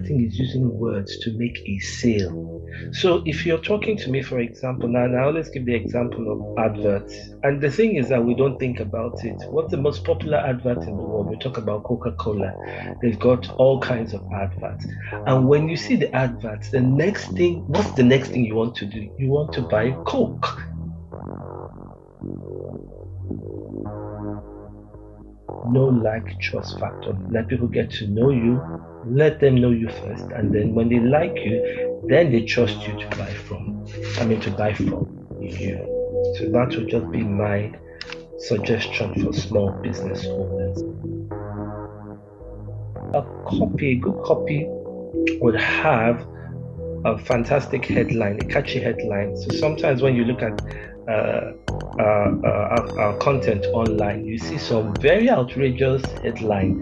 copywriting is using words to make a sale. So if you're talking to me, for example, now, I always give the example of adverts. And the thing is that we don't think about it. What's the most popular advert in the world? We talk about Coca-Cola. They've got all kinds of adverts. And when you see the adverts, the next thing, what's the next thing you want to do? You want to buy Coke. No like trust factor. Let people get to know you, let them know you first, and then when they like you, then they trust you to buy from. I mean, to buy from you. So that would just be my suggestion for small business owners. A copy, a good copy, would have a fantastic headline, a catchy headline. So sometimes when you look at uh, uh, uh, our content online, you see some very outrageous headline.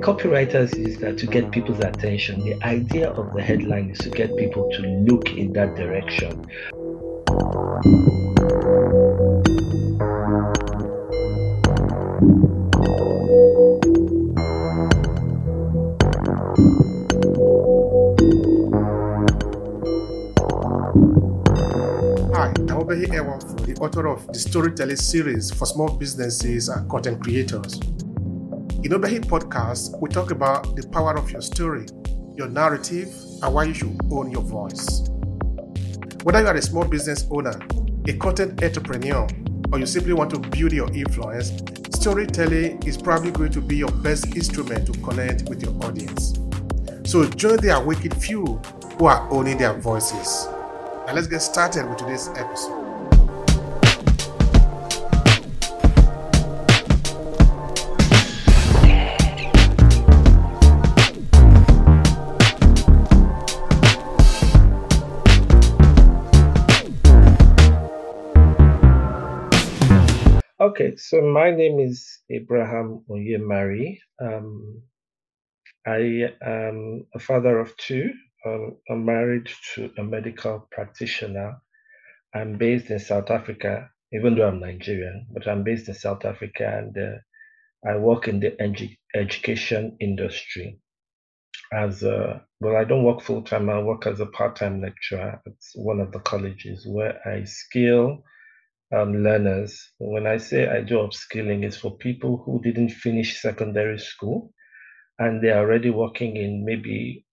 Copywriters use that to get people's attention. The idea of the headline is to get people to look in that direction. Ewanfoh, the author of the Storytelling series for small businesses and content creators. In Obehi podcast, we talk about the power of your story, your narrative, and why you should own your voice. Whether you are a small business owner, a content entrepreneur, or you simply want to build your influence, storytelling is probably going to be your best instrument to connect with your audience. So join the awakened few who are owning their voices. Now let's get started with today's episode. Okay, so my name is Abraham Onyemari. Um, I am a father of two. I'm married to a medical practitioner. I'm based in South Africa, even though I'm Nigerian, but I'm based in South Africa and uh, I work in the edu- education industry. As a, well, I don't work full time, I work as a part time lecturer at one of the colleges where I skill um, learners. When I say I do upskilling, it's for people who didn't finish secondary school and they are already working in maybe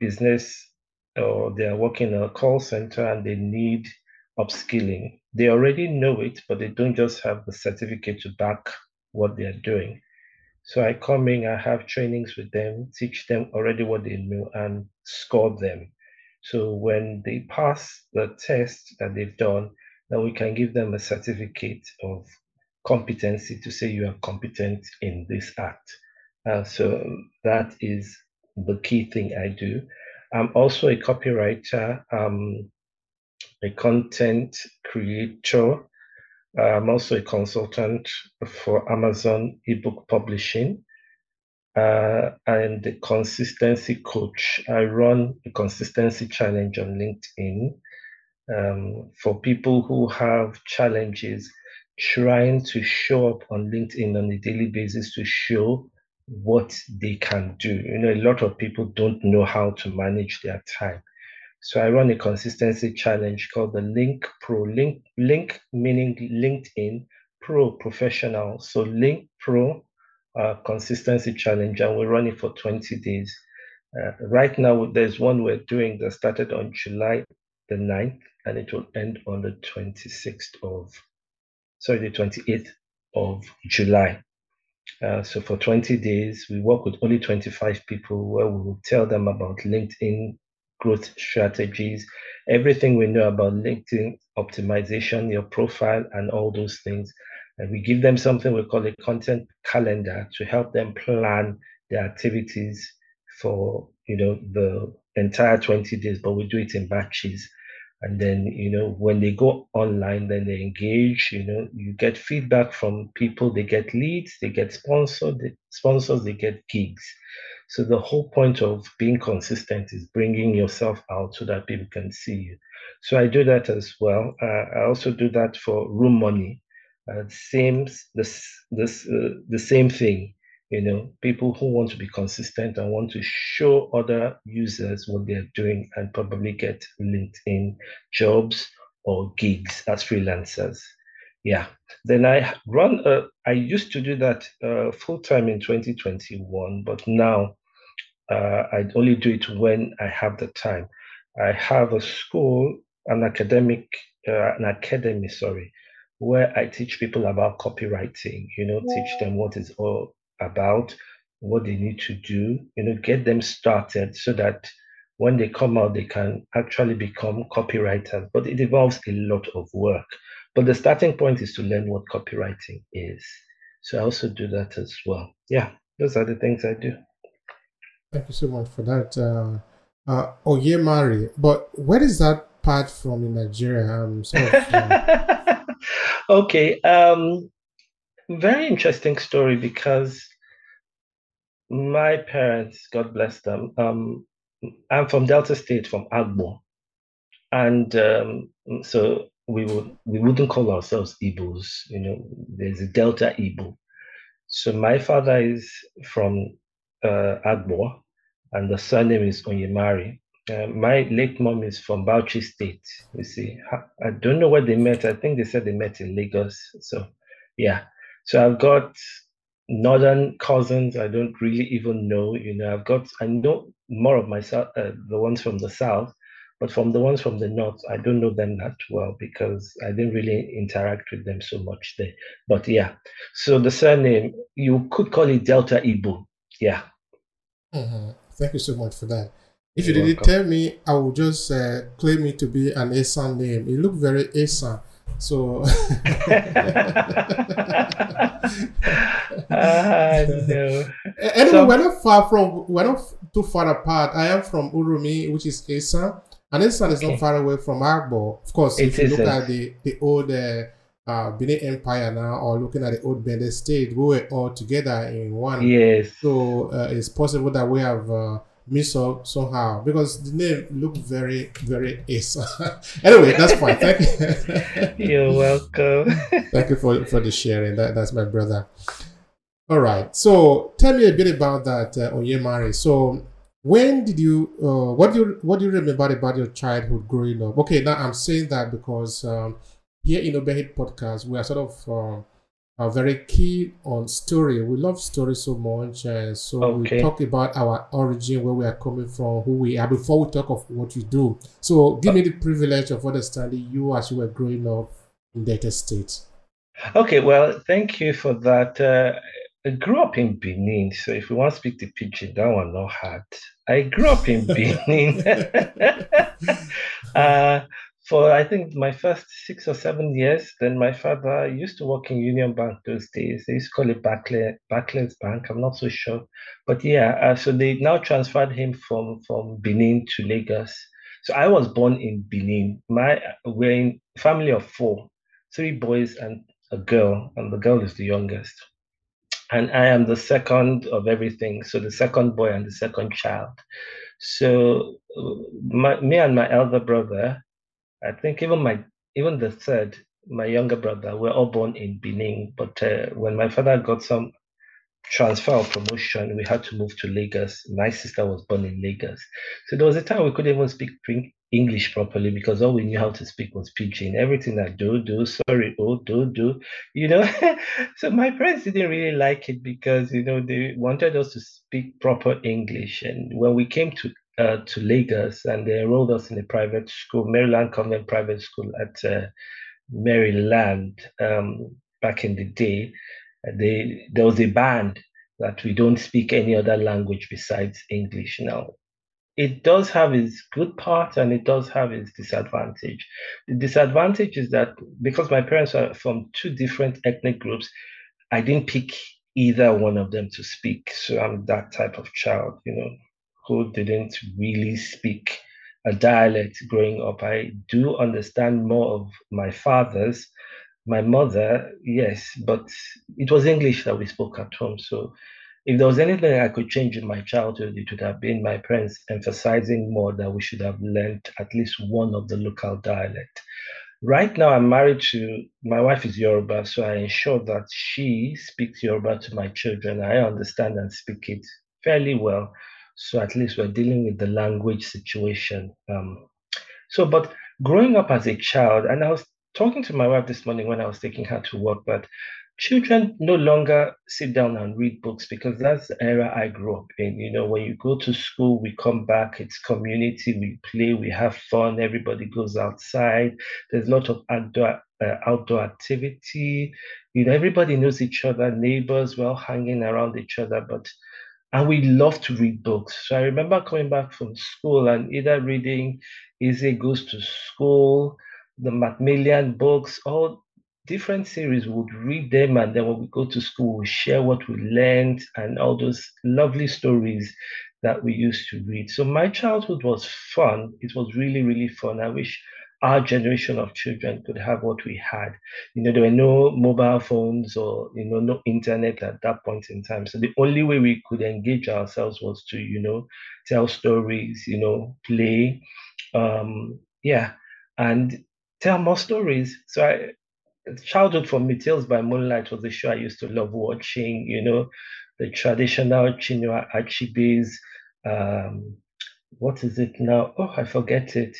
business or they are working in a call center and they need upskilling. They already know it, but they don't just have the certificate to back what they are doing. So I come in, I have trainings with them, teach them already what they know, and score them. So when they pass the test that they've done, then we can give them a certificate of competency to say you are competent in this act. Uh, so that is the key thing I do. I'm also a copywriter, um, a content creator. I'm also a consultant for Amazon ebook publishing uh, and a consistency coach. I run a consistency challenge on LinkedIn um, for people who have challenges trying to show up on LinkedIn on a daily basis to show what they can do. You know, a lot of people don't know how to manage their time. So I run a consistency challenge called the Link Pro. Link Link meaning LinkedIn Pro professional. So Link Pro uh, consistency challenge, and we run it for 20 days. Uh, right now, there's one we're doing that started on July the 9th, and it will end on the 26th of, sorry, the 28th of July. Uh, so for 20 days, we work with only 25 people where we will tell them about LinkedIn growth strategies, everything we know about LinkedIn optimization, your profile, and all those things. And we give them something we call a content calendar to help them plan their activities for you know the entire 20 days, but we do it in batches and then you know when they go online then they engage you know you get feedback from people they get leads they get sponsored they, sponsors they get gigs. So the whole point of being consistent is bringing yourself out so that people can see you. So i do that as well. Uh, i also do that for room money. Uh, same this this uh, the same thing you know, people who want to be consistent and want to show other users what they're doing and probably get LinkedIn jobs or gigs as freelancers. Yeah. Then I run, a, I used to do that uh, full time in 2021, but now uh, I only do it when I have the time. I have a school, an academic, uh, an academy, sorry, where I teach people about copywriting, you know, teach them what is all about, what they need to do, you know, get them started so that when they come out, they can actually become copywriters. But it involves a lot of work. But the starting point is to learn what copywriting is. So I also do that as well. Yeah, those are the things I do. Thank you so much for that. Uh, uh, Onyemari, but where is that part from in Nigeria? I'm sort of, uh... okay. Um, very interesting story because my parents, God bless them, um, I'm from Delta State, from Agbor, and um, so we would we wouldn't call ourselves Igbos. You know, there's a Delta Igbo. So my father is from uh, Agbor, and the surname is Onyemari. Uh, my late mom is from Bauchi State. You see, I don't know where they met. I think they said they met in Lagos. So, yeah. So I've got northern cousins. I don't really even know. You know, I've got I know more of myself, uh, the ones from the south, but from the ones from the north, I don't know them that well because I didn't really interact with them so much there. But yeah, so the surname you could call it Delta Igbo. Yeah. Mm-hmm. Thank you so much for that. If You're you didn't tell me, I would just uh, claim it to be an Esan name. It looked very Esan. So, uh, no. anyway, so, we're not far from, we're not too far apart. I am from Uromi, which is Esan, and Esan is not far away from Agbor. Of course, if you look at the the old uh, uh, Benin Empire now, or looking at the old Benin State, we were all together in one. Yes. So uh, it's possible that we have mixed up somehow because the name looked very, very ace. anyway, that's fine. Thank you. You're welcome. Thank you for, for the sharing. That, that's my brother. All right. So tell me a bit about that, uh, Onyemari. So when did you uh, what do you what do you remember about your childhood growing up okay now i'm saying that because um, here in Obehi Podcast, we are sort of uh, are very keen on story. We love story so much, and so okay. we talk about our origin, where we are coming from, who we are, before we talk of what we do. So, give me the privilege of understanding you as you were growing up in Delta State. Okay, well, thank you for that. Uh, I grew up in Benin, so if you want to speak the pidgin, that one not hard. I grew up in Benin. uh, for I think my first six or seven years. Then my father used to work in Union Bank those days. They used to call it Barclay, Barclays Bank. I'm not so sure, but yeah. Uh, so they now transferred him from from Benin to Lagos. So I was born in Benin. My we're in family of four, three boys and a girl, and the girl is the youngest. And I am the second of everything. So the second boy and the second child. So uh, my, me and my elder brother, I think even my even the third, my younger brother, were all born in Benin. But uh, when my father got some transfer or promotion, we had to move to Lagos. My sister was born in Lagos, so there was a time we couldn't even speak English properly because all we knew how to speak was pidgin. Everything I do do sorry oh do do, you know. so my parents didn't really like it because you know they wanted us to speak proper English, and when we came to uh, to Lagos and they enrolled us in a private school, Maryland Convent Private School at uh, Maryland um, back in the day. They, there was a band that we don't speak any other language besides English now. It does have its good part and it does have its disadvantage. The disadvantage is that because my parents are from two different ethnic groups, I didn't pick either one of them to speak. So I'm that type of child, you know who didn't really speak a dialect growing up. I do understand more of my father's. My mother, yes, but it was English that we spoke at home. So if there was anything I could change in my childhood, it would have been my parents emphasizing more that we should have learned at least one of the local dialect. Right now, I'm married to my wife is Yoruba, so I ensure that she speaks Yoruba to my children. I understand and speak it fairly well, so at least we're dealing with the language situation. Um, so, but growing up as a child, and I was talking to my wife this morning when I was taking her to work, but children no longer sit down and read books because that's the era I grew up in. You know, when you go to school, we come back, it's community, we play, we have fun, everybody goes outside. There's a lot of outdoor uh, outdoor activity. You know, everybody knows each other, neighbors, well, hanging around each other, but and we love to read books. So I remember coming back from school and either reading Eze Goes to School, the Macmillan books, all different series, would read them, and then when we go to school, we share what we learned and all those lovely stories that we used to read. So my childhood was fun. It was really, really fun. I wish our generation of children could have what we had. You know, there were no mobile phones or, you know, no internet at that point in time. So the only way we could engage ourselves was to, you know, tell stories, you know, play. Um, yeah. And tell more stories. So I, childhood for me, Tales by Moonlight was a show I used to love watching, you know, the traditional Chinua Achebe's, um, what is it now? Oh, I forget it.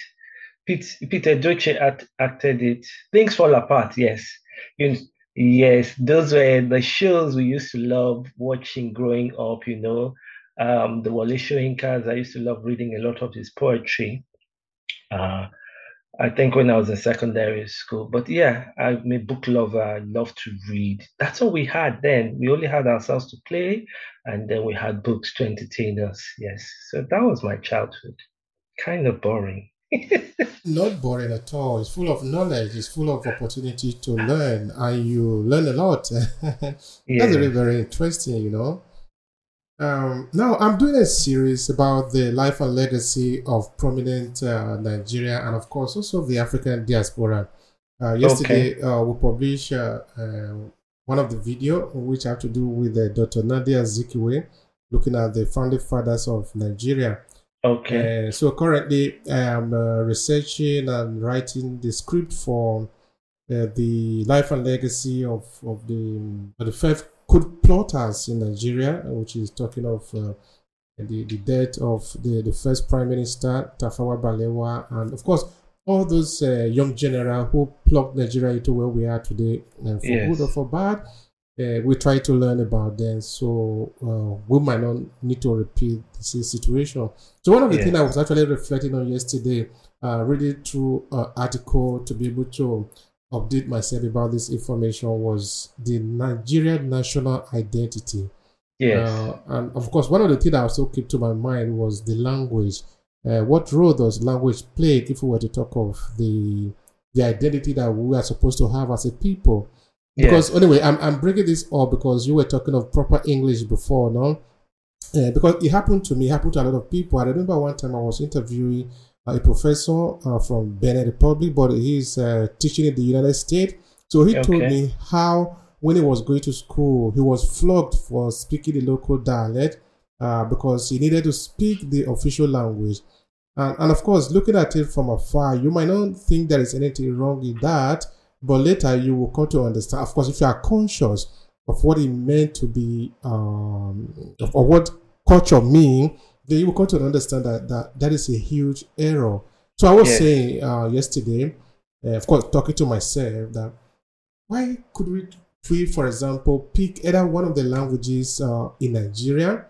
Pete, Peter Edochie act, acted it. Things Fall Apart, yes. You yes, those were the shows we used to love watching growing up, you know. Um, the Wole Soyinkas, I used to love reading a lot of his poetry. Uh, I think when I was in secondary school. But yeah, I'm a book lover. I love to read. That's all we had then. We only had ourselves to play, and then we had books to entertain us. Yes. So that was my childhood. Kind of boring. Not boring at all. It's full of knowledge. It's full of opportunity to learn, and you learn a lot. That's yeah. very, very interesting, you know. Um, now, I'm doing a series about the life and legacy of prominent uh, Nigeria and, of course, also the African diaspora. Uh, yesterday, okay. uh, we published uh, uh, one of the video which had to do with uh, Dr. Nnamdi Azikiwe, looking at the founding fathers of Nigeria. Okay. so currently, I am researching and writing the script for the life and legacy of, of the, of the first coup plotters in Nigeria, which is talking of uh, the, the death of the, the first Prime Minister, Tafawa Balewa, and of course, all those uh, young generals who plucked Nigeria into where we are today, uh, for yes. good or for bad. Uh, we try to learn about them, so uh, we might not need to repeat the same situation. So one of the yeah. things I was actually reflecting on yesterday, uh, reading through an article to be able to update myself about this information was the Nigerian national identity. Yes. Uh, and of course, one of the things that also came to my mind was the language. Uh, what role does language play if we were to talk of the the identity that we are supposed to have as a people? Because yes. anyway, I'm, I'm bringing this up because you were talking of proper English before, no? Uh, because it happened to me, it happened to a lot of people. I remember one time I was interviewing a professor uh, from Benin Republic, but he's uh, teaching in the United States. So he okay. told me how, when he was going to school, he was flogged for speaking the local dialect uh, because he needed to speak the official language. And, and of course, looking at it from afar, you might not think there is anything wrong in that, but later you will come to understand. Of course, if you are conscious of what it meant to be, um, of what culture means, then you will come to understand that that, that is a huge error. So I was yes. saying uh, yesterday, uh, of course, talking to myself, that why could we, we for example, pick either one of the languages uh, in Nigeria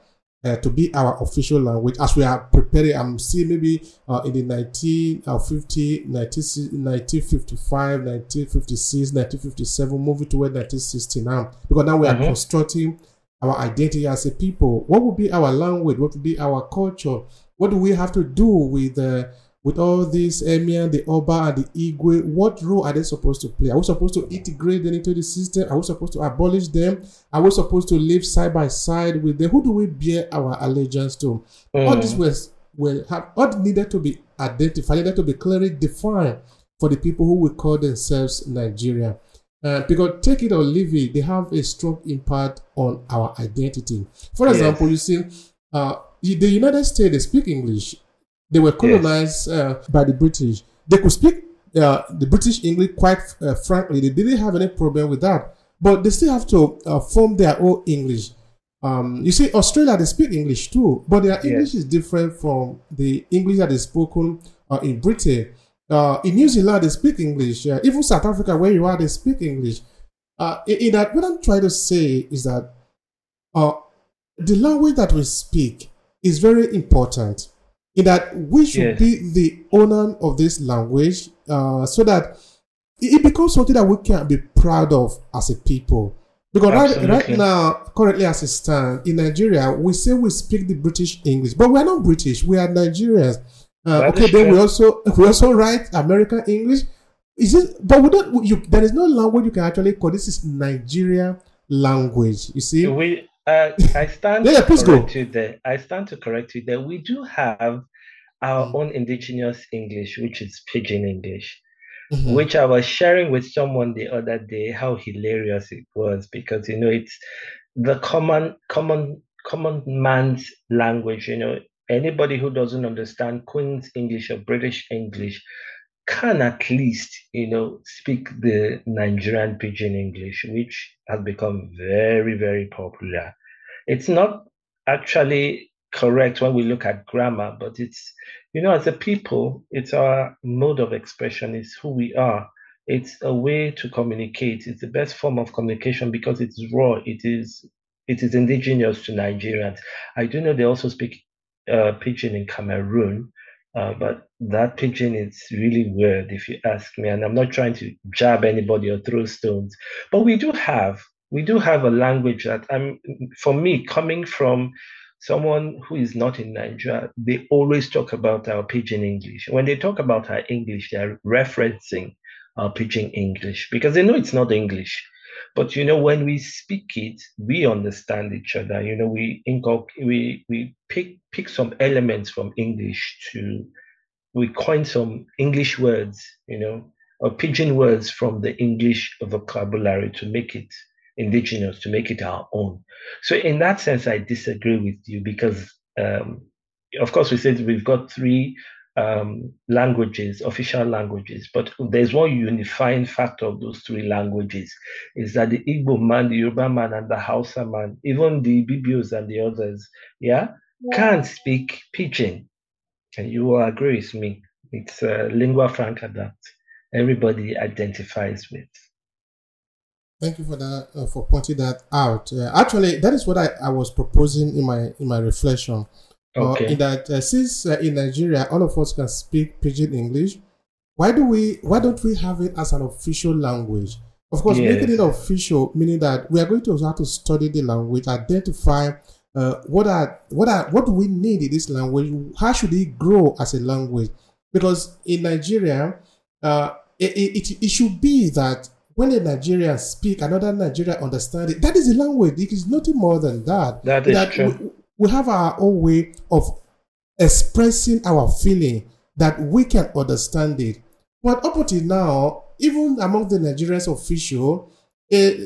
uh, to be our official language as we are preparing. I'm seeing maybe uh, in the 1950, 1955, 1956, 1957, moving toward 1960 now, because now we are mm-hmm. constructing our identity as a people? What would be our language? What would be our culture? What do we have to do with uh, with all these Emir, the Oba, and the Igwe? What role are they supposed to play? Are we supposed to integrate them into the system? Are we supposed to abolish them? Are we supposed to live side by side with them? Who do we bear our allegiance to? Mm. All this was have what needed to be identified, needed to be clearly defined for the people who will call themselves Nigeria. Uh, because take it or leave it, they have a strong impact on our identity. For example, yes. you see, uh, the United States they speak English. They were colonized yes. uh, by the British. They could speak uh, the British English, quite uh, frankly, they didn't have any problem with that. But they still have to uh, form their own English. Um, you see, Australia, they speak English too, but their English is different from the English that is spoken uh, in Britain. Uh, in New Zealand, they speak English. even South Africa, where you are, they speak English. Uh, in, in, that, what I'm trying to say is that uh, the language that we speak is very important. In that we should yes. be the owner of this language, uh, so that it becomes something that we can be proud of as a people. Because right, right now, currently as it stands in Nigeria, we say we speak the British English, but we're not British. We are Nigerians. Uh, okay, then we also we also write American English. Is it? But we don't. You, there is no language you can actually call. This is Nigeria language. You see. We. Uh, I stand yeah, to correct go. you there. I stand to correct you there. We do have our mm. own indigenous English, which is Pidgin English, mm-hmm. which I was sharing with someone the other day. How hilarious it was because you know it's the common, common, common man's language. You know, anybody who doesn't understand Queen's English or British English can at least, you know, speak the Nigerian pidgin English, which has become very, very popular. It's not actually correct when we look at grammar, but it's, you know, as a people, it's our mode of expression, it's who we are. It's a way to communicate. It's the best form of communication because it's raw. It is it is indigenous to Nigerians. I do know they also speak uh, pidgin in Cameroon, uh, but that pidgin is really weird, if you ask me. And I'm not trying to jab anybody or throw stones, but we do have we do have a language that I'm for me coming from someone who is not in Nigeria. They always talk about our pidgin English. When they talk about our English, they are referencing our pidgin English because they know it's not English. But you know, when we speak it, we understand each other. You know, we we we pick pick some elements from English to we coin some English words, you know, or pidgin words from the English vocabulary to make it indigenous, to make it our own. So in that sense, I disagree with you because, um, of course, we said we've got three um, languages, official languages, but there's one unifying factor of those three languages is that the Igbo man, the Yoruba man, and the Hausa man, even the Ibibios and the others, yeah, yeah. can't speak Pidgin. And you will agree with me. It's a lingua franca that everybody identifies with. Thank you for that uh, for pointing that out. Uh, actually, that is what I, I was proposing in my in my reflection. Okay. Uh, in that uh, since uh, in Nigeria all of us can speak pidgin English, why do we why don't we have it as an official language? Of course, yes. making it official meaning that we are going to have to study the language, identify uh, what are what are what do we need in this language? How should it grow as a language? Because in Nigeria, uh, it, it, it should be that when a Nigerian speak, another Nigerian understand it. That is a language. It is nothing more than that. That is that true. We, we have our own way of expressing our feeling that we can understand it. But up until now, even among the Nigerians official, a,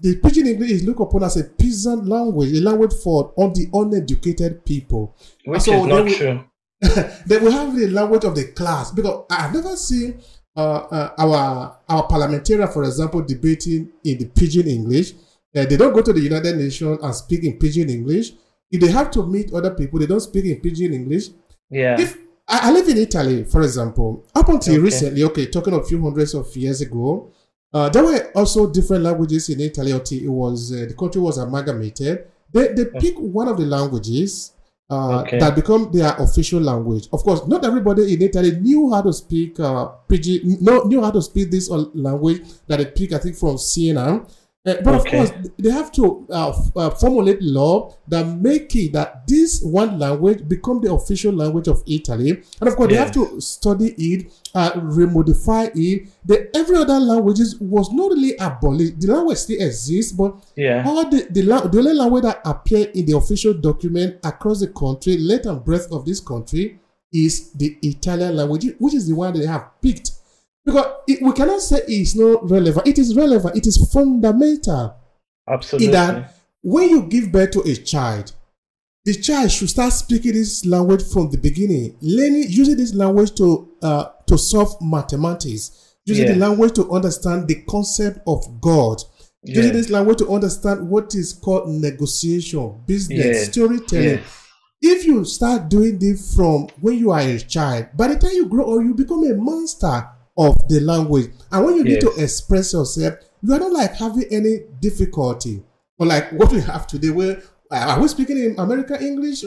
the pidgin English is looked upon as a peasant language, a language for on the uneducated people. Which so is not true. they will have the language of the class because I've never seen uh, uh, our our parliamentarian, for example, debating in the pidgin English. Uh, they don't go to the United Nations and speak in pidgin English. If they have to meet other people, they don't speak in pidgin English. Yeah. If I, I live in Italy, for example, up until okay. recently, okay, talking a few hundreds of years ago, uh, there were also different languages in Italy until it was uh, the country was amalgamated. They they pick one of the languages uh, okay. that become their official language. Of course, not everybody in Italy knew how to speak uh, PG, no, knew how to speak this language that they pick. I think from Siena. Uh, but okay. of course, they have to uh, uh, formulate law that make it that this one language become the official language of Italy, and of course, yes. they have to study it, uh, remodify it. The every other languages was not really abolished. The language still exists, but yeah, all the the, the only language that appear in the official document across the country, length and breadth of this country, is the Italian language, which is the one they have picked because it, we cannot say it's not relevant. It is relevant. It is fundamental. Absolutely. That when you give birth to a child, the child should start speaking this language from the beginning, learning, using this language to uh, to solve mathematics, using yes. the language to understand the concept of God, using this language to understand what is called negotiation, business, yes. storytelling. If you start doing this from when you are a child, by the time you grow up, you become a master of the language. And when you need to express yourself, you are not like having any difficulty. Or like what we have today, where are we speaking in American English?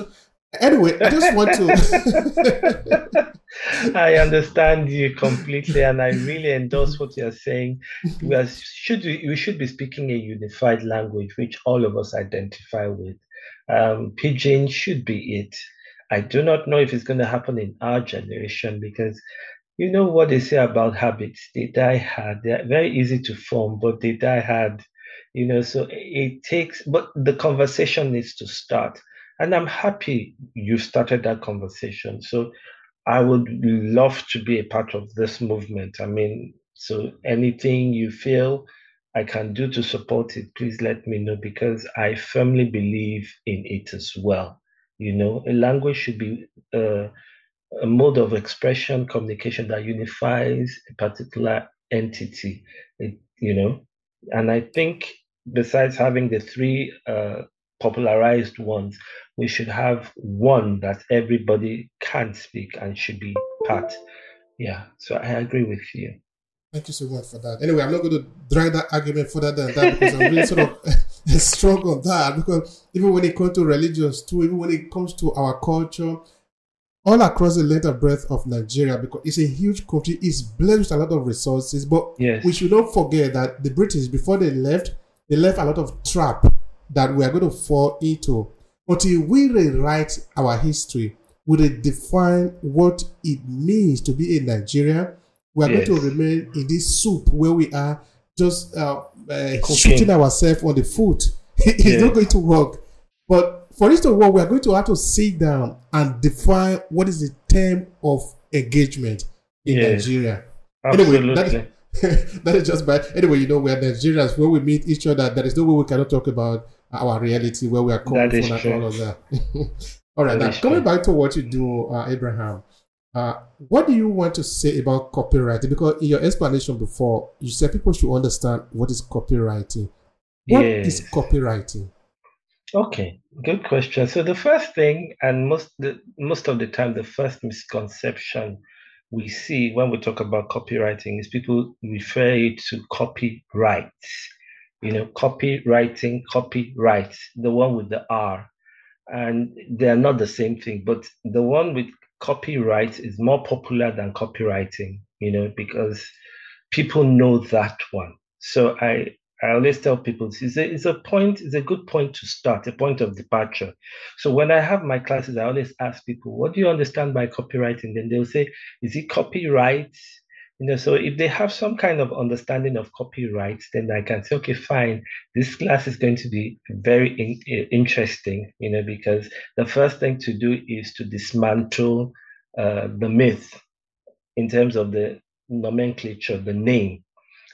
Anyway, I just want to. I understand you completely, and I really endorse what you're saying. We are, should we should be speaking a unified language, which all of us identify with. Um, Pidgin should be it. I do not know if it's going to happen in our generation because you know what they say about habits. They die hard. They're very easy to form, but they die hard. You know, so it takes. But the conversation needs to start and I'm happy you started that conversation. So I would love to be a part of this movement. I mean, so anything you feel I can do to support it, please let me know because I firmly believe in it as well. You know, a language should be uh, a mode of expression, communication that unifies a particular entity, it, you know. And I think besides having the three uh, popularized ones, we should have one that everybody can speak and should be part. Yeah, so I agree with you. Thank you so much for that. Anyway, I'm not going to drag that argument further than that because I'm really sort of strong on that. Because even when it comes to religions, too, even when it comes to our culture, all across the length and breadth of Nigeria, because it's a huge country, it's blessed with a lot of resources. But yes. we should not forget that the British, before they left, they left a lot of trap that we are going to fall into until we rewrite our history, we define what it means to be a Nigerian. We are yes. going to remain in this soup where we are just uh, uh, shooting ourselves on the foot. it's yes. not going to work. But for this to work, we are going to have to sit down and define what is the term of engagement in yes. Nigeria. Absolutely. Anyway, that is, that is just bad. Anyway, you know, we are Nigerians. When we meet each other, there is no way we cannot talk about our reality where we are coming from and all of that. all right, that now coming back to what you do, uh, Abraham, uh, what do you want to say about copywriting? Because in your explanation before, you said people should understand what is copywriting. What yes. is copywriting? Okay, good question. So the first thing, and most the, most of the time, the first misconception we see when we talk about copywriting is people refer it to copyright you know, copywriting, copyright, the one with the R. And they are not the same thing, but the one with copyright is more popular than copywriting, you know, because people know that one. So I, I always tell people it's a, it's a point, it's a good point to start, a point of departure. So when I have my classes, I always ask people, what do you understand by copywriting? Then they'll say, is it copyright? You know, so if they have some kind of understanding of copyright, then I can say, okay, fine, this class is going to be very in, interesting, you know, because the first thing to do is to dismantle uh, the myth in terms of the nomenclature, the name.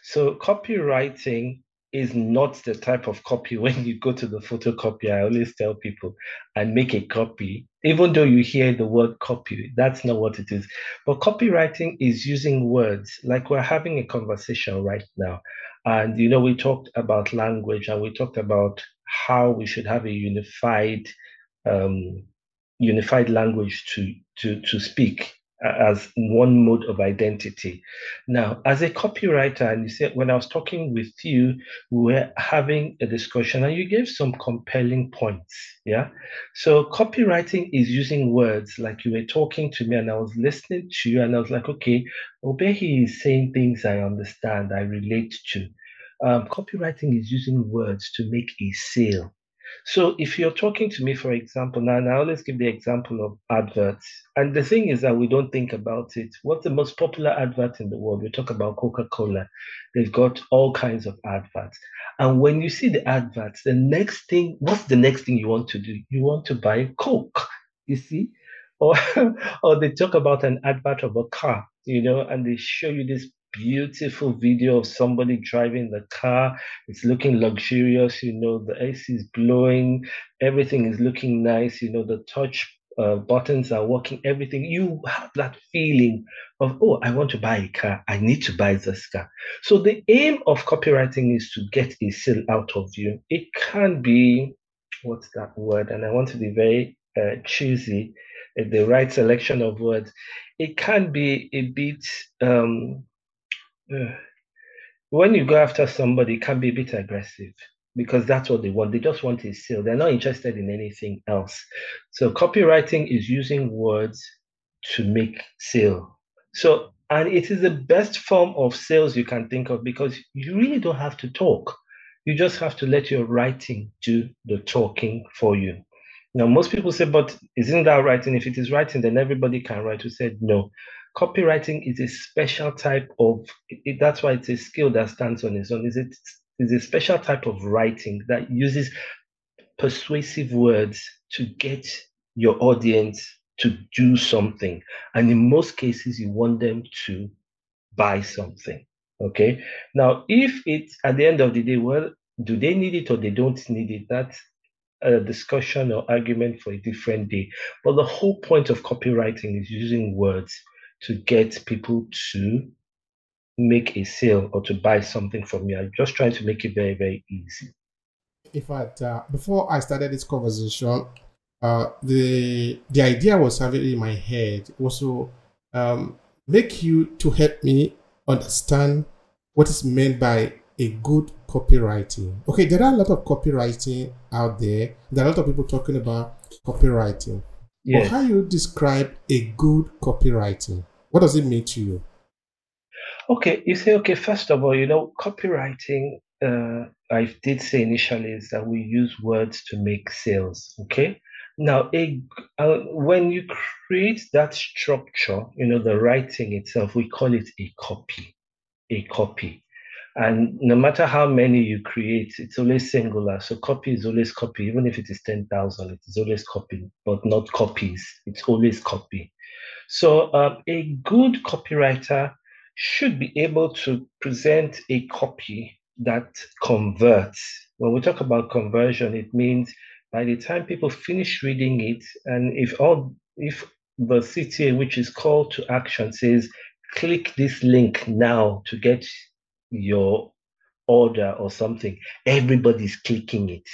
So copywriting is not the type of copy when you go to the photocopier. I always tell people and make a copy, even though you hear the word copy, that's not what it is. But copywriting is using words like we're having a conversation right now. And, you know, we talked about language and we talked about how we should have a unified, um, unified language to, to, to speak as one mode of identity. Now, as a copywriter, and you said when I was talking with you, we were having a discussion and you gave some compelling points. Yeah. So copywriting is using words like you were talking to me and I was listening to you and I was like, okay, Obehi is saying things I understand, I relate to. Um, copywriting is using words to make a sale. So if you're talking to me, for example, now, and I always give the example of adverts. And the thing is that we don't think about it. What's the most popular advert in the world? We talk about Coca-Cola. They've got all kinds of adverts. And when you see the adverts, the next thing, what's the next thing you want to do? You want to buy Coke, you see? Or, or they talk about an advert of a car, you know, and they show you this beautiful video of somebody driving the car. It's looking luxurious, you know, the AC is blowing, everything is looking nice, you know, the touch uh, buttons are working, everything, you have that feeling of, oh, I want to buy a car. I need to buy this car. So the aim of copywriting is to get a sale out of you. It can be, what's that word? And I want to be very uh, choosy, uh, the right selection of words. It can be a bit, um, when you go after somebody, it can be a bit aggressive because that's what they want. They just want a sale. They're not interested in anything else. So copywriting is using words to make sale. So and it is the best form of sales you can think of because you really don't have to talk. You just have to let your writing do the talking for you. Now, most people say, but isn't that writing? If it is writing, then everybody can write. We said no. Copywriting is a special type of. It, that's why it's a skill that stands on its own. Is it is a special type of writing that uses persuasive words to get your audience to do something. And in most cases, you want them to buy something. Okay. Now, if it's at the end of the day, well, do they need it or they don't need it? That's a discussion or argument for a different day. But the whole point of copywriting is using words to get people to make a sale or to buy something from you. I'm just trying to make it very, very easy. In fact, uh, before I started this conversation, uh, the the idea was having in my head also um, make you to help me understand what is meant by a good copywriting. Okay, there are a lot of copywriting out there. There are a lot of people talking about copywriting. Yes. But how you describe a good copywriting? What does it mean to you? Okay, you say, okay, first of all, you know, copywriting, uh, I did say initially is that we use words to make sales. Okay. Now, a, uh, when you create that structure, you know, the writing itself, we call it a copy, a copy. And no matter how many you create, it's always singular. So copy is always copy, even if it is 10,000, it is always copy, but not copies. It's always copy. So um, a good copywriter should be able to present a copy that converts. When we talk about conversion, it means by the time people finish reading it, and if all if the CTA, which is call to action, says click this link now to get your order or something, everybody's clicking it.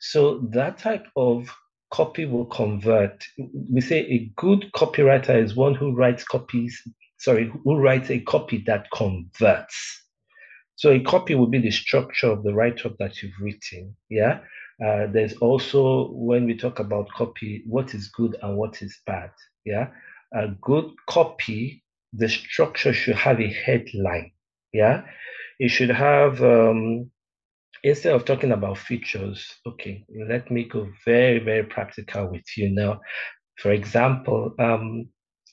So that type of copy will convert. We say a good copywriter is one who writes copies sorry, who writes a copy that converts. So a copy will be the structure of the write-up that you've written. Yeah. Uh, there's also when we talk about copy, what is good and what is bad. Yeah. A good copy, the structure should have a headline. Yeah. It should have um, instead of talking about features, okay, let me go very, very practical with you now. For example, um,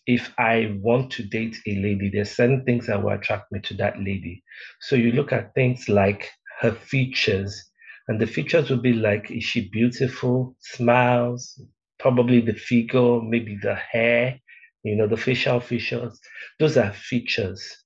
if I want to date a lady, there's certain things that will attract me to that lady. So you look at things like her features, and the features will be like, is she beautiful, smiles, probably the figure, maybe the hair, you know, the facial features. Those are features.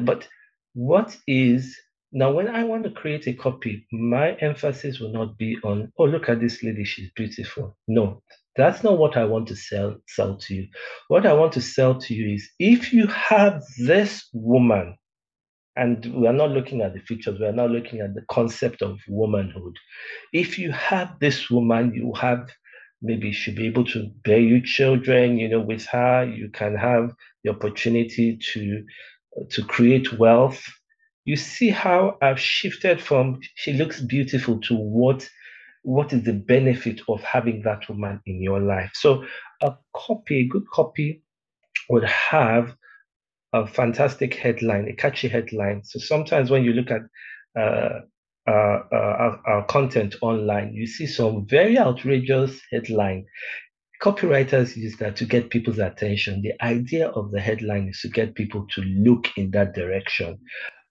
But what is now, when I want to create a copy, my emphasis will not be on, oh, look at this lady, she's beautiful. No, that's not what I want to sell sell to you. What I want to sell to you is if you have this woman, and we are not looking at the features, we are not looking at the concept of womanhood. If you have this woman, you have maybe she'll be able to bear you children, you know, with her, you can have the opportunity to to create wealth. You see how I've shifted from she looks beautiful to what what is the benefit of having that woman in your life? So a copy, a good copy would have a fantastic headline, a catchy headline. So sometimes when you look at uh, uh, uh, our, our, content online, you see some very outrageous headline. Copywriters use that to get people's attention. The idea of the headline is to get people to look in that direction.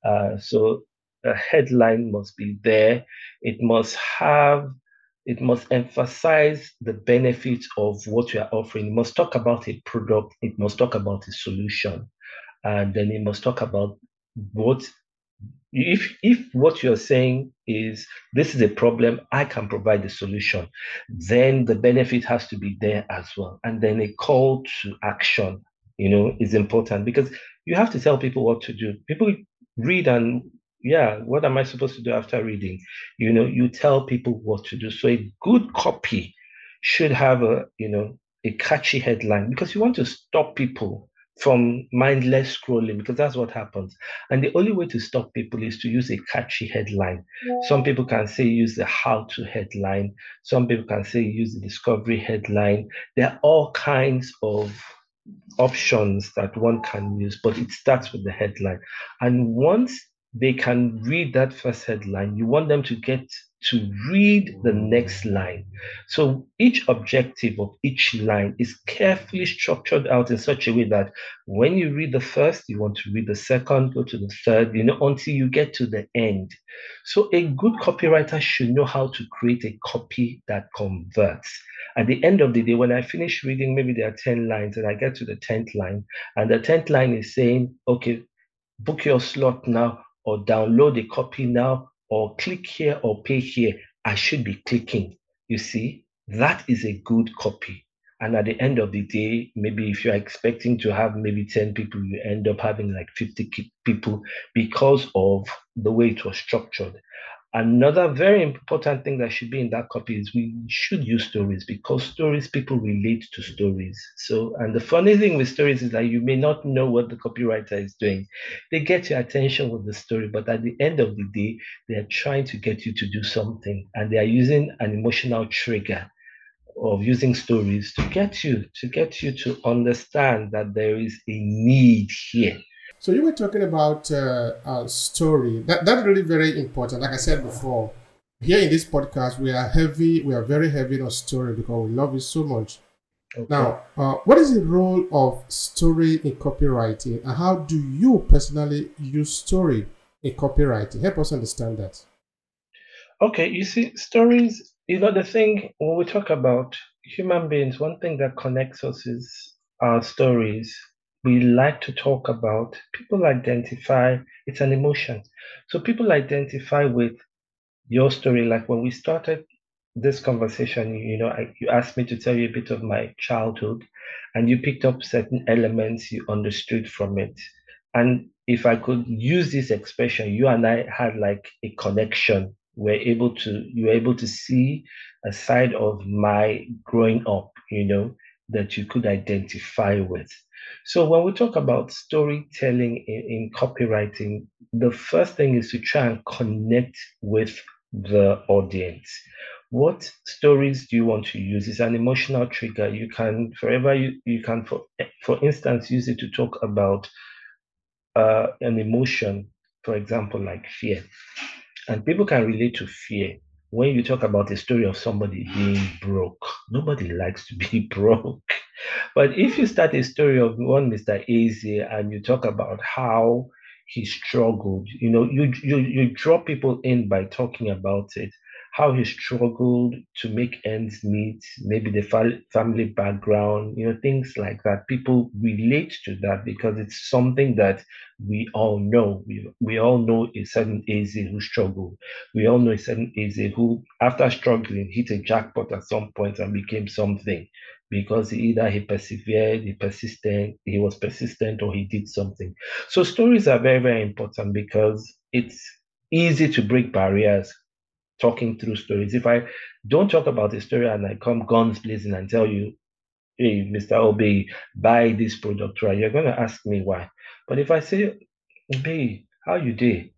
Uh, so a headline must be there. It must have it must emphasize the benefits of what you are offering. It must talk about a product, it must talk about a solution, and then it must talk about what if if what you're saying is this is a problem i can provide the solution then the benefit has to be there as well. And then a call to action you know is important. Because you have to tell people what to do. People read and yeah what am i supposed to do after reading you know you tell people what to do so a good copy should have a you know a catchy headline because you want to stop people from mindless scrolling because that's what happens. And the only way to stop people is to use a catchy headline. Some people can say use the how to headline. Some people can say use the discovery headline. There are all kinds of options that one can use, but it starts with the headline. And once they can read that first headline, you want them to get to read the mm. next line. So each objective of each line is carefully structured out in such a way that when you read the first, you want to read the second, go to the third, you know, until you get to the end. So a good copywriter should know how to create a copy that converts. At the end of the day, when I finish reading, maybe there are 10 lines and I get to the 10th line, and the 10th line is saying, okay, book your slot now or download a copy now or click here or pay here, I should be clicking. You see, that is a good copy. And at the end of the day, maybe if you're expecting to have maybe 10 people, you end up having like 50 people because of the way it was structured. Another very important thing that should be in that copy is we should use stories because stories, people relate to stories. So, and the funny thing with stories is that you may not know what the copywriter is doing. They get your attention with the story, but at the end of the day, they are trying to get you to do something and they are using an emotional trigger of using stories to get you to get you to understand that there is a need here so you were talking about uh, a story. That that's really very important. Like I said before, here in this podcast, we are heavy. We are very heavy on story because we love it so much. Okay. Now, uh, what is the role of story in copywriting, and how do you personally use story in copywriting? Help us understand that. Okay, you see, stories. You know, the thing when we talk about human beings, one thing that connects us is our stories we like to talk about, people identify, it's an emotion. So people identify with your story. Like when we started this conversation, you know, I, you asked me to tell you a bit of my childhood, and you picked up certain elements you understood from it. And if I could use this expression, you and I had like a connection. We're able to, you were able to see a side of my growing up, you know, that you could identify with. So when we talk about storytelling in, in copywriting, the first thing is to try and connect with the audience. What stories do you want to use? It's an emotional trigger. You can forever you, you can for for instance use it to talk about uh, an emotion, for example, like fear. And people can relate to fear when you talk about the story of somebody being broke, nobody likes to be broke. But if you start a story of one Mr. Eze and you talk about how he struggled, you know, you you you draw people in by talking about it how he struggled to make ends meet, maybe the family background, you know, things like that. People relate to that because it's something that we all know. We, we all know a certain Eze who struggled. We all know a certain Eze who, after struggling, hit a jackpot at some point and became something because either he persevered, he persisted, he was persistent, or he did something. So stories are very, very important because it's easy to break barriers talking through stories. If I don't talk about a story and I come guns blazing and tell you, hey, Mr. Obehi, buy this product, right? You're going to ask me why. But if I say, Obehi, how you do?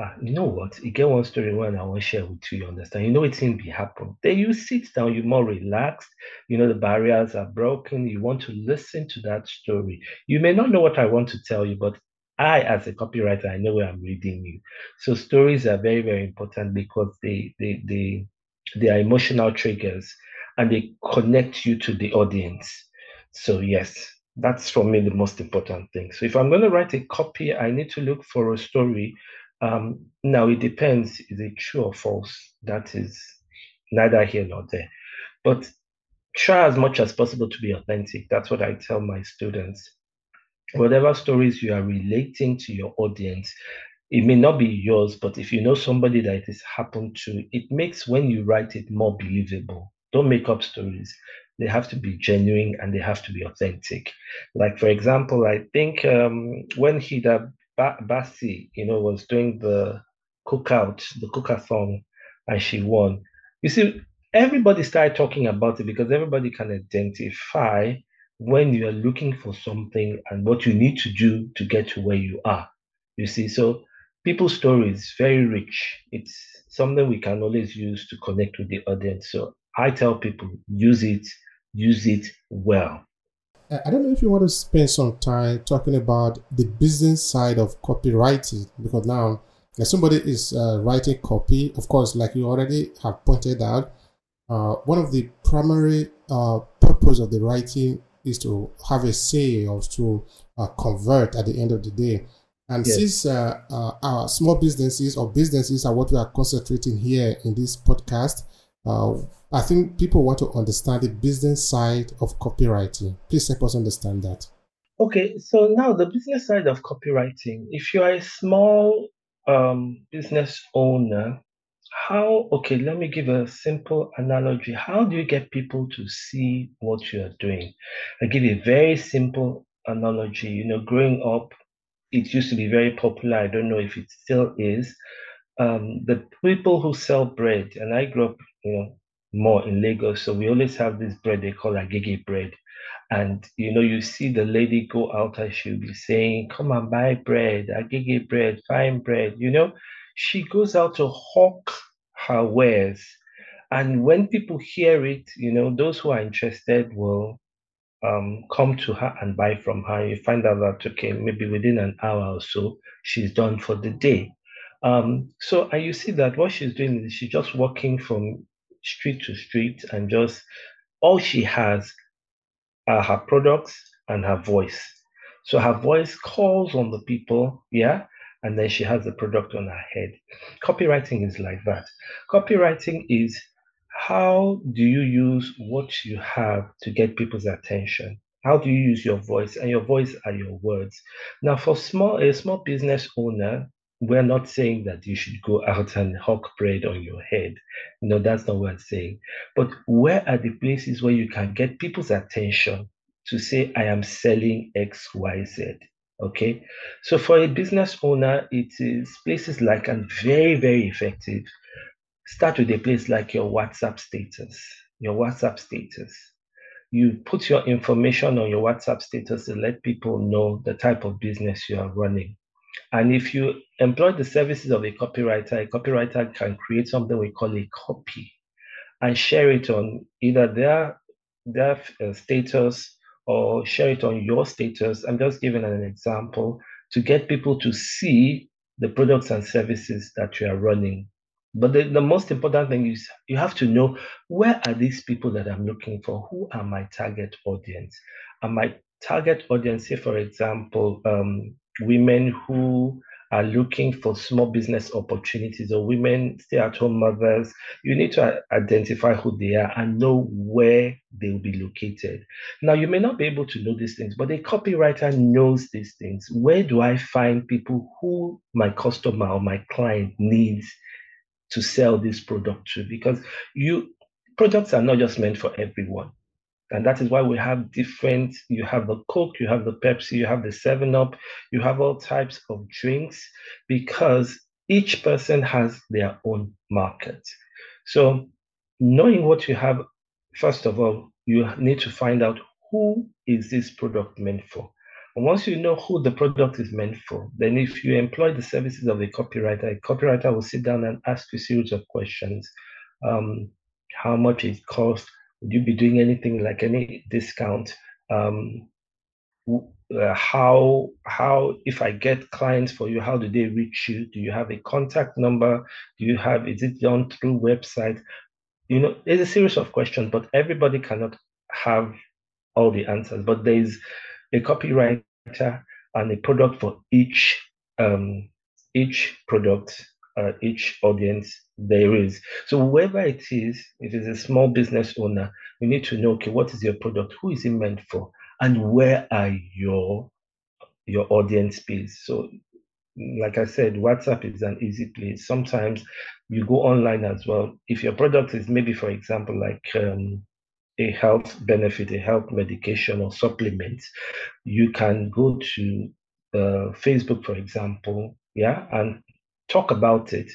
Ah, you know what? You get one story one I want to share with you, you understand? You know it's in be happen. Then you sit down, you're more relaxed, you know the barriers are broken, you want to listen to that story. You may not know what I want to tell you, but I, as a copywriter, I know where I'm reading you. So stories are very, very important because they they they they are emotional triggers and they connect you to the audience. So yes, that's for me the most important thing. So if I'm going to write a copy, I need to look for a story. Um, now it depends, is it true or false? That is neither here nor there. But try as much as possible to be authentic. That's what I tell my students whatever stories you are relating to your audience, it may not be yours, but if you know somebody that it has happened to, it makes when you write it more believable. Don't make up stories. They have to be genuine and they have to be authentic. Like, for example, I think um, when Hilda Baci, you know, was doing the cookout, the cookathon, and she won. You see, everybody started talking about it because everybody can identify when you are looking for something and what you need to do to get to where you are. You see, so people's stories very rich. It's something we can always use to connect with the audience. So I tell people use it, use it well. I don't know if you want to spend some time talking about the business side of copywriting because now if somebody is uh, writing copy, of course, like you already have pointed out, uh, one of the primary uh, purpose of the writing is to have a say or to uh, convert at the end of the day. And yes. since uh, uh, our small businesses or businesses are what we are concentrating here in this podcast, uh, I think people want to understand the business side of copywriting. Please help us understand that. Okay, so now the business side of copywriting. If you are a small um, business owner, how, okay, let me give a simple analogy. How do you get people to see what you are doing? I give you a very simple analogy. You know, growing up, it used to be very popular. I don't know if it still is. Um, the people who sell bread, and I grew up, you know, more in Lagos, so we always have this bread they call agege bread. And you know, you see the lady go out and she'll be saying, Come and buy bread, agege bread, fine bread, you know. She goes out to hawk her wares. And when people hear it, you know, those who are interested will um, come to her and buy from her. You find out that, okay, maybe within an hour or so, she's done for the day. Um, so, and you see that what she's doing is she's just walking from street to street and just all she has are her products and her voice. So her voice calls on the people, yeah, and then she has the product on her head. Copywriting is like that. Copywriting is how do you use what you have to get people's attention? How do you use your voice? And your voice are your words. Now, for small a small business owner, we're not saying that you should go out and hawk bread on your head. No, that's not what I'm saying. But where are the places where you can get people's attention to say, I am selling X, Y, Z? Okay. So for a business owner, it is places like and very, very effective Start with a place like your WhatsApp status. Your WhatsApp status. You put your information on your WhatsApp status to let people know the type of business you are running. And if you employ the services of a copywriter, a copywriter can create something we call a copy and share it on either their their uh, status or share it on your status. I'm just giving an example to get people to see the products and services that you are running but the, the most important thing is you have to know where are these people that I'm looking for? Who are my target audience? And my target audience, say for example, um, women who are looking for small business opportunities or women stay-at-home mothers, you need to identify who they are and know where they will be located. Now, you may not be able to know these things, but a copywriter knows these things. Where do I find people who my customer or my client needs to sell this product to because you products are not just meant for everyone. And that is why we have different, you have the Coke, you have the Pepsi, you have the 7 Up, you have all types of drinks because each person has their own market. So, knowing what you have, first of all, you need to find out who is this product meant for. And once you know who the product is meant for, then if you employ the services of a copywriter, a copywriter will sit down and ask you a series of questions. Um, how much it costs? Would you be doing anything like any discount? Um, uh, how how if I get clients for you, how do they reach you? Do you have a contact number? Do you have is it done through website? You know, there's a series of questions, but everybody cannot have all the answers. But there's a copywriter and a product for each um, each product, uh, each audience there is. So whoever it is, if it's a small business owner, you need to know, okay, what is your product? Who is it meant for? And where are your your audience base? So like I said, WhatsApp is an easy place. Sometimes you go online as well. If your product is maybe, for example, like um, a health benefit, a health medication or supplement, you can go to uh, Facebook, for example, yeah, and talk about it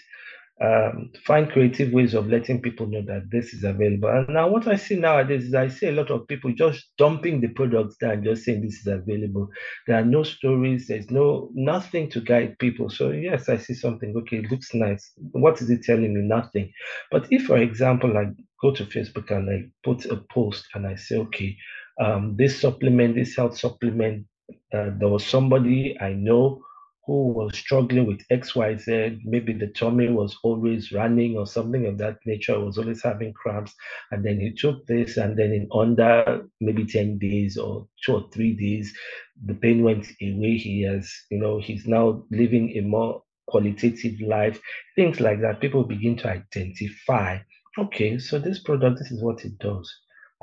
um, find creative ways of letting people know that this is available. And now, what I see nowadays is I see a lot of people just dumping the products down, just saying this is available. There are no stories. There's no nothing to guide people. So yes, I see something. Okay, it looks nice. What is it telling me? Nothing. But if, for example, I go to Facebook and I put a post and I say, okay, um, this supplement, this health supplement, uh, there was somebody I know who was struggling with XYZ, maybe the tummy was always running or something of that nature, was always having cramps. And then he took this, and then in under maybe 10 days or two or three days, the pain went away. He has, you know, he's now living a more qualitative life, things like that. People begin to identify okay, so this product, this is what it does.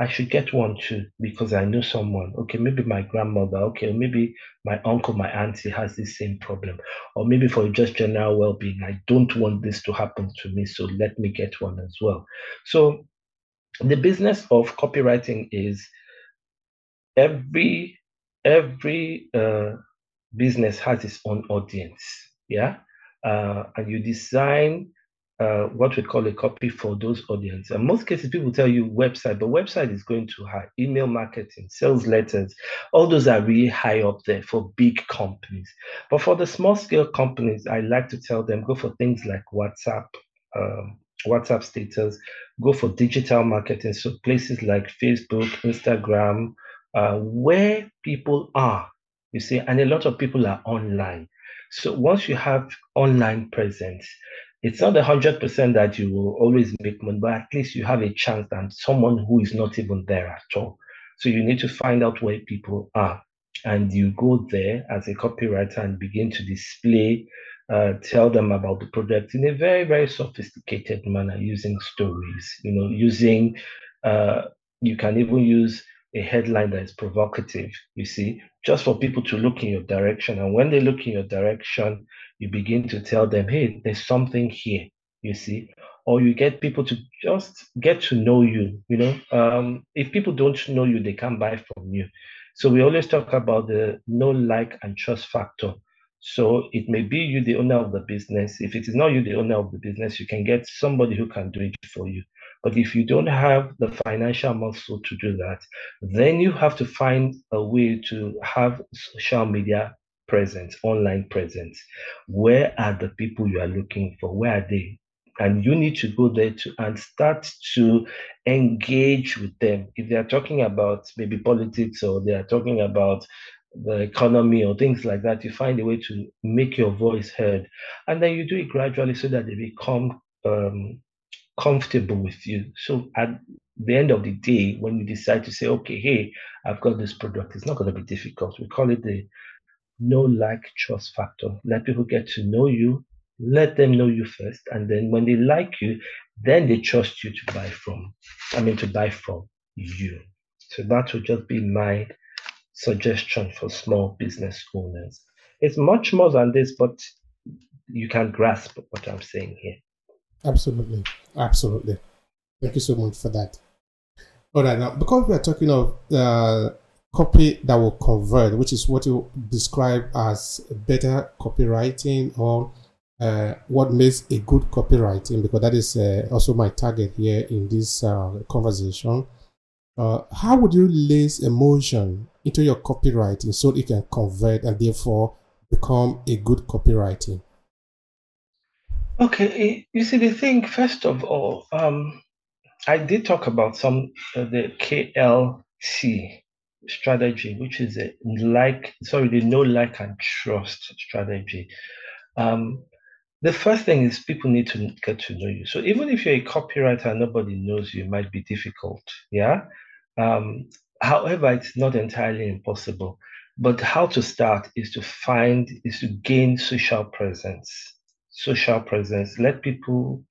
I should get one too because I know someone. Okay, maybe my grandmother, okay, maybe my uncle, my auntie has the same problem. Or maybe for just general well being, I don't want this to happen to me, so let me get one as well. So, the business of copywriting is every every uh, business has its own audience yeah uh, and you design uh, what we call a copy for those audience. In most cases, people tell you website, but website is going too high. Email marketing, sales letters, all those are really high up there for big companies. But for the small scale companies, I like to tell them go for things like WhatsApp, um, WhatsApp status, go for digital marketing. So places like Facebook, Instagram, uh, where people are, you see, and a lot of people are online. So once you have online presence, it's not a hundred percent that you will always make money, but at least you have a chance than someone who is not even there at all. So you need to find out where people are. And you go there as a copywriter and begin to display, uh, tell them about the product in a very, very sophisticated manner using stories, you know, using, uh, you can even use a headline that is provocative, you see, just for people to look in your direction. And when they look in your direction, you begin to tell them, hey, there's something here, you see, or you get people to just get to know you. You know, um, if people don't know you, they can't buy from you. So we always talk about the know, like, and trust factor. So it may be you, the owner of the business. If it is not you, the owner of the business, you can get somebody who can do it for you. But if you don't have the financial muscle to do that, then you have to find a way to have social media presence, online presence. Where are the people you are looking for? Where are they? And you need to go there to and start to engage with them. If they are talking about maybe politics or they are talking about the economy or things like that, you find a way to make your voice heard. And then you do it gradually so that they become um, comfortable with you. So at the end of the day, when you decide to say, okay, hey, I've got this product, it's not going to be difficult. We call it the know like trust factor. Let people get to know you, let them know you first, and then when they like you, then they trust you to buy from. I mean, to buy from you. So that would just be my suggestion for small business owners. It's much more than this, but you can grasp what I'm saying here. Absolutely. Absolutely. Thank you so much for that. All right, now because we are talking of uh, copy that will convert, which is what you describe as better copywriting or uh, what makes a good copywriting, because that is uh, also my target here in this uh, conversation. Uh, how would you lace emotion into your copywriting so it can convert and therefore become a good copywriting? Okay, you see, the thing, first of all, um, I did talk about some uh, the KLC strategy, which is a like, sorry, the know, like, and trust strategy. Um, the first thing is people need to get to know you. So even if you're a copywriter and nobody knows you, it might be difficult. Yeah. Um, however, it's not entirely impossible. But how to start is to find, is to gain social presence. Social presence. Let people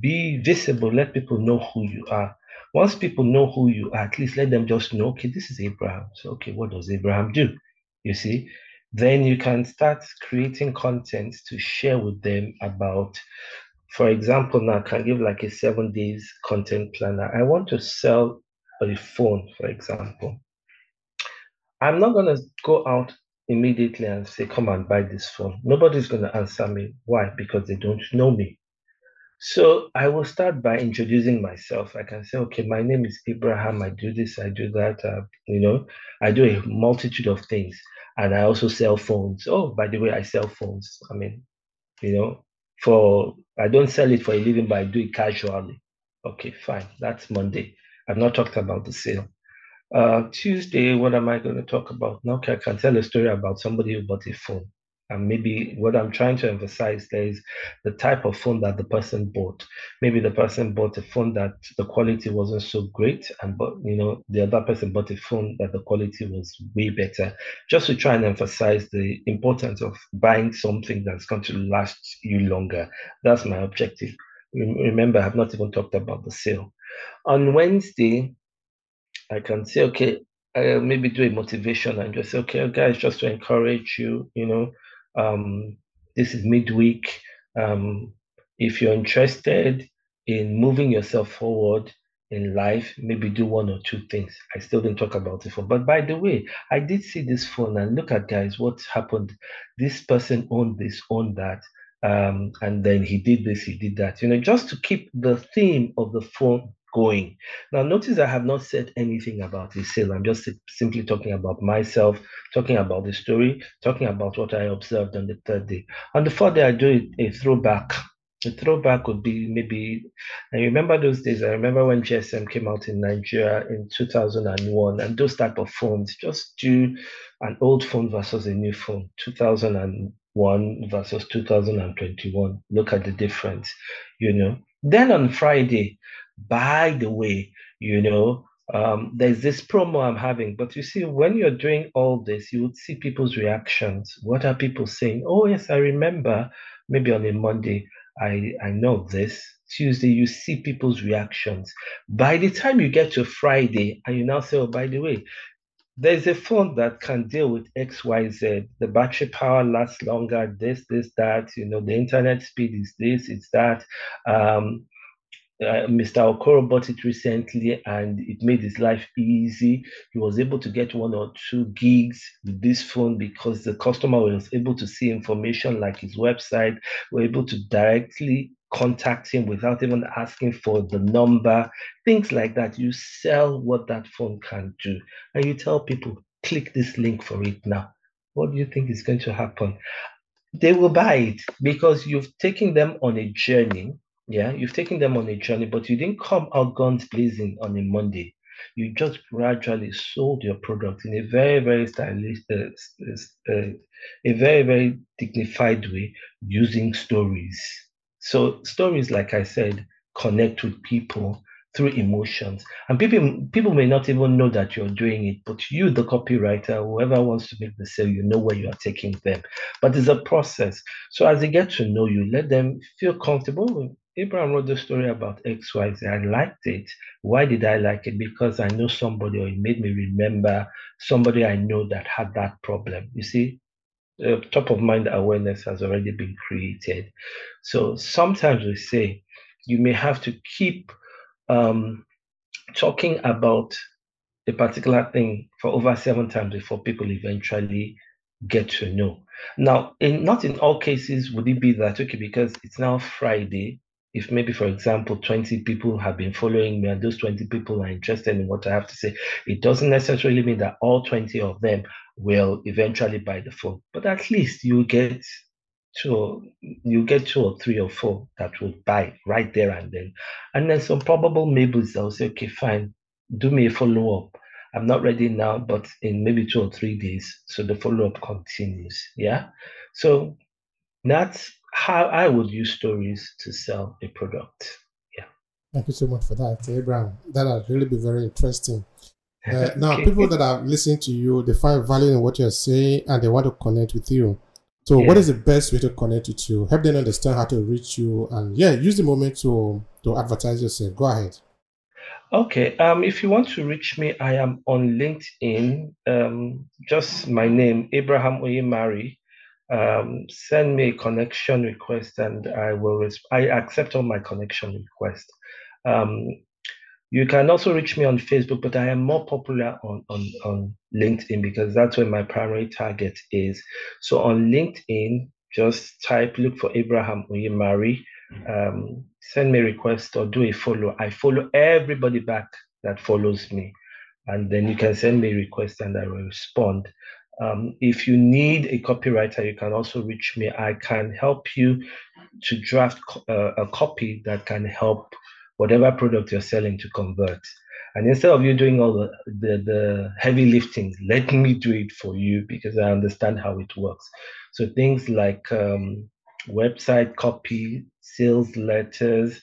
be visible. Let people know who you are. Once people know who you are, at least let them just know, okay, this is Abraham. So, okay, what does Abraham do? You see, Then you can start creating content to share with them about, for example, now I can give like a seven days content planner. I want to sell a phone, for example. I'm not going to go out immediately and say, come and buy this phone. Nobody's going to answer me. Why? Because they don't know me. So I will start by introducing myself. I can say, okay, my name is Abraham. I do this, I do that. Uh, you know, I do a multitude of things, and I also sell phones. Oh, by the way, I sell phones. I mean, you know, for I don't sell it for a living, but I do it casually. Okay, fine. That's Monday. I've not talked about the sale. Uh, Tuesday, what am I going to talk about? Now, okay, I can tell a story about somebody who bought a phone. And maybe what I'm trying to emphasize there is the type of phone that the person bought. Maybe the person bought a phone that the quality wasn't so great, and but you know the other person bought a phone that the quality was way better. Just to try and emphasize the importance of buying something that's going to last you longer. That's my objective. Remember, I've not even talked about the sale. On Wednesday, I can say, okay, uh, maybe do a motivation and just say, okay, guys, just to encourage you, you know, um, this is midweek. Um, if you're interested in moving yourself forward in life, maybe do one or two things. I still didn't talk about the phone. But by the way, I did see this phone and look at guys, what happened. This person owned this, owned that. Um, and then he did this, he did that. You know, just to keep the theme of the phone going. Now, notice I have not said anything about the sale. I'm just simply talking about myself, talking about the story, talking about what I observed on the third day. On the fourth day, I do a throwback. A throwback would be maybe, I remember those days. I remember when GSM came out in Nigeria in 2001, and those type of phones, just do an old phone versus a new phone, 2001 versus 2021. Look at the difference, you know. Then on Friday, by the way, you know, um, there's this promo I'm having. But you see, when you're doing all this, you would see people's reactions. What are people saying? Oh, yes, I remember. Maybe on a Monday, I, I know this. Tuesday, you see people's reactions. By the time you get to Friday, and you now say, oh, by the way, there's a phone that can deal with XYZ. The battery power lasts longer, this, this, that, you know, the internet speed is this, it's that. Um, uh, Mr. Okoro bought it recently and it made his life easy. He was able to get one or two gigs with this phone because the customer was able to see information like his website, were able to directly contact him without even asking for the number, things like that. You sell what that phone can do and you tell people, click this link for it now. What do you think is going to happen? They will buy it because you've taken them on a journey yeah, you've taken them on a journey, but you didn't come out guns blazing on a Monday. You just gradually sold your product in a very, very stylish, uh, uh, a very, very dignified way using stories. So stories, like I said, connect with people through emotions. And people people may not even know that you're doing it, but you, the copywriter, whoever wants to make the sale, you know where you are taking them. But it's a process. So as they get to know you, let them feel comfortable. Abraham wrote the story about XYZ. I liked it. Why did I like it? Because I know somebody, or it made me remember somebody I know that had that problem. You see, uh, top of mind awareness has already been created. So sometimes we say you may have to keep um, talking about a particular thing for over seven times before people eventually get to know. Now, in not in all cases would it be that okay, because it's now Friday. If maybe, for example, 20 people have been following me and those 20 people are interested in what I have to say, it doesn't necessarily mean that all 20 of them will eventually buy the phone. But at least you get two you get two or three or four that will buy right there and then and then some probable maybes they'll say okay fine do me a follow-up i'm not ready now but in maybe two or three days so the follow-up continues yeah so that's how i would use stories to sell a product yeah thank you so much for that abraham that would really be very interesting uh, now okay. people that are listening to you they find value in what you're saying and they want to connect with you so, yeah. what is the best way to connect with you? Help them understand how to reach you, and yeah, use the moment to to advertise yourself. Go ahead. Okay. Um, if you want to reach me, I am on LinkedIn. Um, just my name, Abraham Onyemari. Um, send me a connection request, and I will. Resp- I accept all my connection requests. Um, you can also reach me on Facebook, but I am more popular on, on, on LinkedIn because that's where my primary target is. So on LinkedIn, just type, look for Abraham Onyemari, um, send me a request or do a follow. I follow everybody back that follows me. And then you can send me a request and I will respond. Um, if you need a copywriter, you can also reach me. I can help you to draft uh, a copy that can help whatever product you're selling to convert. And instead of you doing all the, the, the heavy lifting, let me do it for you because I understand how it works. So things like um, website copy, sales letters,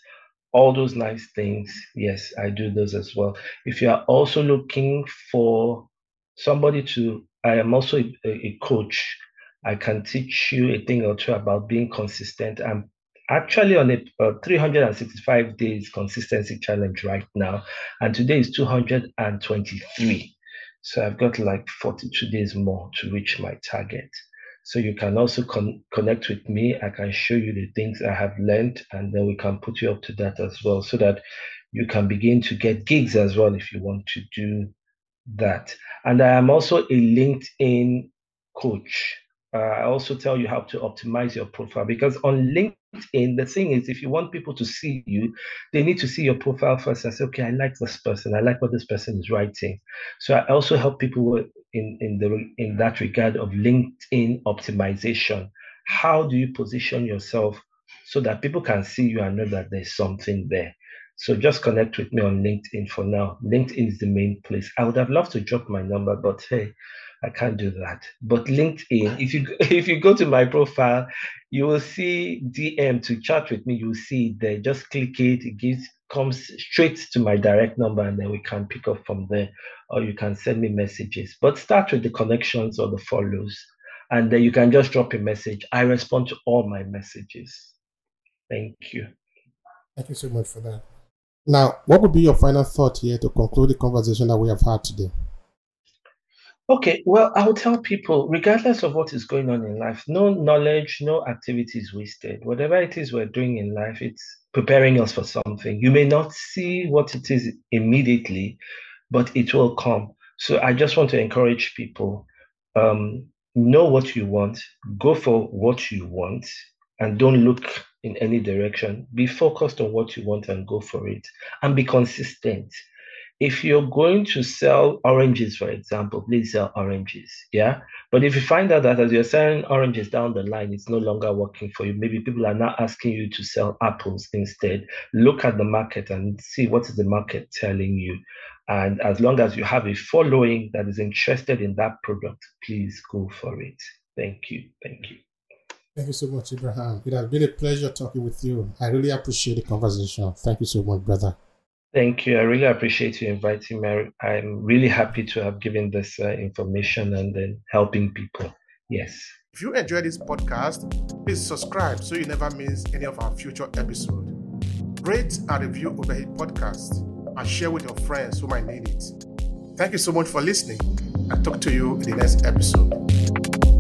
all those nice things. Yes, I do those as well. If you are also looking for somebody to, I am also a, a coach. I can teach you a thing or two about being consistent I'm actually on a, a 365 days consistency challenge right now, and today is 223. So I've got like 42 days more to reach my target. So you can also con- connect with me. I can show you the things I have learned, and then we can put you up to that as well, so that you can begin to get gigs as well if you want to do that. And I am also a LinkedIn coach. Uh, I also tell you how to optimize your profile because on LinkedIn, the thing is, if you want people to see you, they need to see your profile first and say, okay, I like this person. I like what this person is writing. So I also help people in, in, the, in that regard of LinkedIn optimization. How do you position yourself so that people can see you and know that there's something there? So just connect with me on LinkedIn for now. LinkedIn is the main place. I would have loved to drop my number, but hey, I can't do that. But LinkedIn, if you if you go to my profile, you will see DM to chat with me. You'll see it there. Just click it. It gives comes straight to my direct number, and then we can pick up from there. Or you can send me messages. But start with the connections or the follows, and then you can just drop a message. I respond to all my messages. Thank you. Thank you so much for that. Now, what would be your final thought here to conclude the conversation that we have had today? Okay, well, I will tell people, regardless of what is going on in life, no knowledge, no activity is wasted. Whatever it is we're doing in life, it's preparing us for something. You may not see what it is immediately, but it will come. So I just want to encourage people um, know what you want, go for what you want, and don't look in any direction. Be focused on what you want and go for it, and be consistent if you're going to sell oranges, for example, please sell oranges. Yeah. But if you find out that as you're selling oranges down the line, it's no longer working for you, maybe people are now asking you to sell apples instead. Look at the market and see what is the market telling you. And as long as you have a following that is interested in that product, please go for it. Thank you. Thank you. Thank you so much, Abraham. It has been a pleasure talking with you. I really appreciate the conversation. Thank you so much, brother. Thank you. I really appreciate you inviting me. I'm really happy to have given this uh, information and then helping people. Yes. If you enjoyed this podcast, please subscribe so you never miss any of our future episodes. Rate and review Obehi Podcast and share with your friends who might need it. Thank you so much for listening and talk to you in the next episode.